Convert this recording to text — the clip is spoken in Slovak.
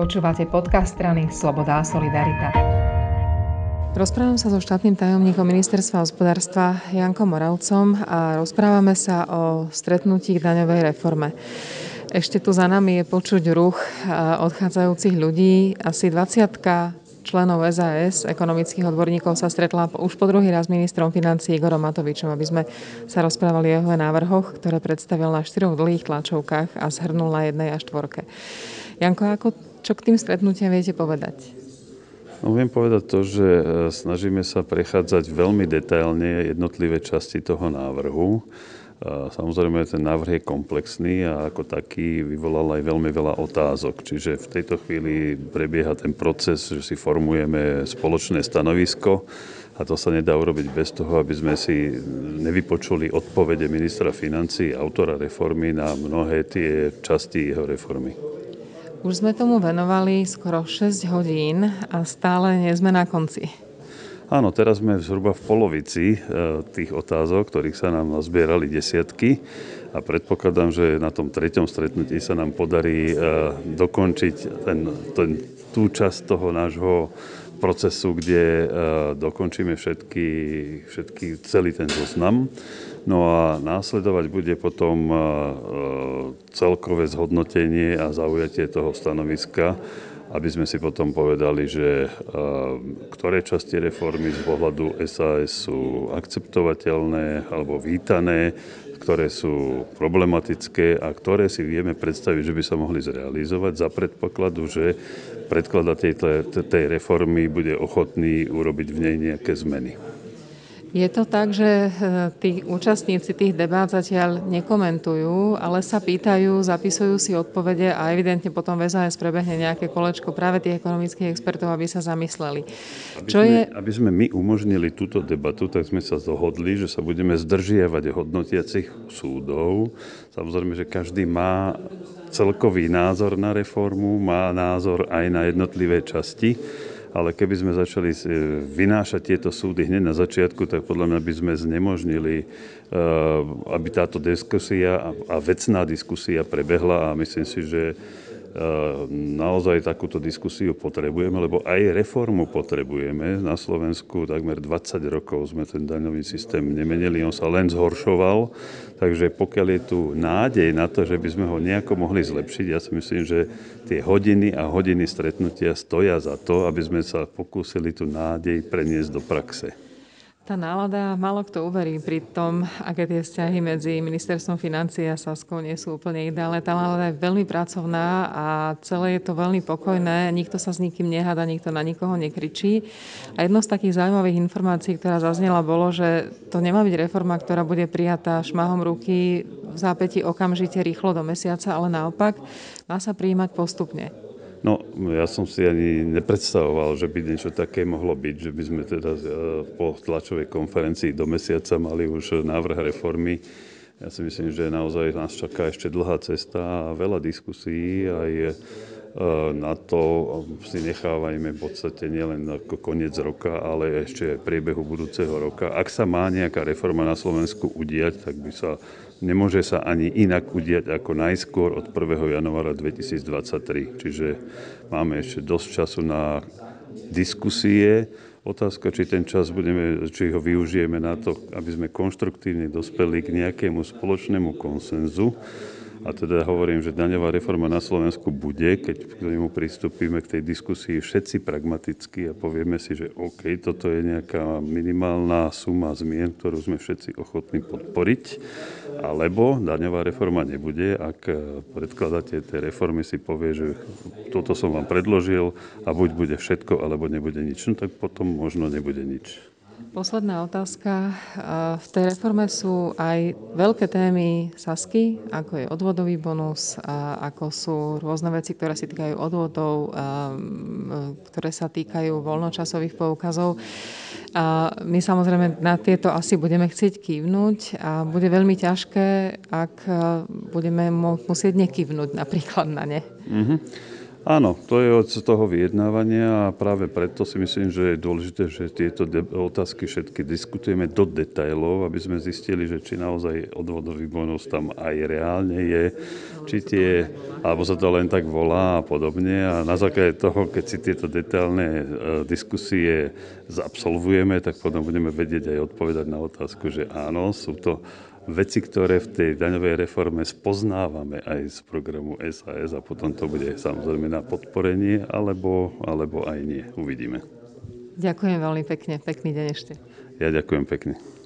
Počúvate podcast strany Sloboda a Solidarita. Rozprávam sa so štátnym tajomníkom ministerstva hospodárstva Jankom Moravcom a rozprávame sa o stretnutí k daňovej reforme. Ešte tu za nami je počuť ruch odchádzajúcich ľudí. Asi 20 členov SAS, ekonomických odborníkov, sa stretla už po druhý raz ministrom financí Igorom Matovičom, aby sme sa rozprávali o jeho návrhoch, ktoré predstavil na štyroch dlhých tlačovkách a zhrnul na jednej a štvorke. Janko, ako, čo k tým stretnutiam viete povedať? No, viem povedať to, že e, snažíme sa prechádzať veľmi detailne jednotlivé časti toho návrhu. Samozrejme, ten návrh je komplexný a ako taký vyvolal aj veľmi veľa otázok. Čiže v tejto chvíli prebieha ten proces, že si formujeme spoločné stanovisko a to sa nedá urobiť bez toho, aby sme si nevypočuli odpovede ministra financí, autora reformy na mnohé tie časti jeho reformy. Už sme tomu venovali skoro 6 hodín a stále nie sme na konci. Áno, teraz sme zhruba v polovici e, tých otázok, ktorých sa nám nazbierali desiatky a predpokladám, že na tom treťom stretnutí sa nám podarí e, dokončiť ten, ten, tú časť toho nášho procesu, kde e, dokončíme všetky, všetky, celý ten zoznam. No a následovať bude potom e, e, celkové zhodnotenie a zaujatie toho stanoviska, aby sme si potom povedali, že e, ktoré časti reformy z pohľadu SAS sú akceptovateľné alebo vítané, ktoré sú problematické a ktoré si vieme predstaviť, že by sa mohli zrealizovať za predpokladu, že predkladateľ tej reformy bude ochotný urobiť v nej nejaké zmeny. Je to tak, že e, tí účastníci tých debát zatiaľ nekomentujú, ale sa pýtajú, zapisujú si odpovede a evidentne potom v SAS prebehne nejaké kolečko práve tých ekonomických expertov, aby sa zamysleli. Aby, Čo sme, je... aby sme my umožnili túto debatu, tak sme sa dohodli, že sa budeme zdržiavať hodnotiacich súdov. Samozrejme, že každý má celkový názor na reformu, má názor aj na jednotlivé časti ale keby sme začali vynášať tieto súdy hneď na začiatku, tak podľa mňa by sme znemožnili, eh, aby táto diskusia a vecná diskusia prebehla. A myslím si, že naozaj takúto diskusiu potrebujeme, lebo aj reformu potrebujeme. Na Slovensku takmer 20 rokov sme ten daňový systém nemenili, on sa len zhoršoval, takže pokiaľ je tu nádej na to, že by sme ho nejako mohli zlepšiť, ja si myslím, že tie hodiny a hodiny stretnutia stoja za to, aby sme sa pokúsili tú nádej preniesť do praxe. Tá nálada, málo kto uverí pri tom, aké tie vzťahy medzi ministerstvom financií a Saskou nie sú úplne ideálne. Tá nálada je veľmi pracovná a celé je to veľmi pokojné. Nikto sa s nikým nehada, nikto na nikoho nekričí. A jedno z takých zaujímavých informácií, ktorá zaznela, bolo, že to nemá byť reforma, ktorá bude prijatá šmahom ruky v zápäti okamžite rýchlo do mesiaca, ale naopak má sa prijímať postupne. No, ja som si ani nepredstavoval, že by niečo také mohlo byť, že by sme teda e, po tlačovej konferencii do mesiaca mali už návrh reformy. Ja si myslím, že naozaj nás čaká ešte dlhá cesta a veľa diskusí aj e, na to si nechávajme v podstate nielen ako koniec roka, ale ešte aj priebehu budúceho roka. Ak sa má nejaká reforma na Slovensku udiať, tak by sa nemôže sa ani inak udiať ako najskôr od 1. januára 2023. Čiže máme ešte dosť času na diskusie. Otázka, či ten čas budeme, či ho využijeme na to, aby sme konštruktívne dospeli k nejakému spoločnému konsenzu a teda hovorím, že daňová reforma na Slovensku bude, keď k nemu pristúpime k tej diskusii všetci pragmaticky a povieme si, že OK, toto je nejaká minimálna suma zmien, ktorú sme všetci ochotní podporiť, alebo daňová reforma nebude, ak predkladateľ tej reformy si povie, že toto som vám predložil a buď bude všetko, alebo nebude nič, no tak potom možno nebude nič. Posledná otázka. V tej reforme sú aj veľké témy Sasky, ako je odvodový bonus, ako sú rôzne veci, ktoré sa týkajú odvodov, ktoré sa týkajú voľnočasových poukazov. My samozrejme na tieto asi budeme chcieť kývnuť a bude veľmi ťažké, ak budeme musieť nekývnuť napríklad na ne. Mm-hmm. Áno, to je od toho vyjednávania a práve preto si myslím, že je dôležité, že tieto otázky všetky diskutujeme do detajlov, aby sme zistili, že či naozaj odvodový bonus tam aj reálne je, či tie, alebo sa to len tak volá a podobne. A na základe toho, keď si tieto detailné e, diskusie zabsolvujeme, tak potom budeme vedieť aj odpovedať na otázku, že áno, sú to veci, ktoré v tej daňovej reforme spoznávame aj z programu SAS a potom to bude samozrejme na podporenie, alebo, alebo aj nie. Uvidíme. Ďakujem veľmi pekne. Pekný deň ešte. Ja ďakujem pekne.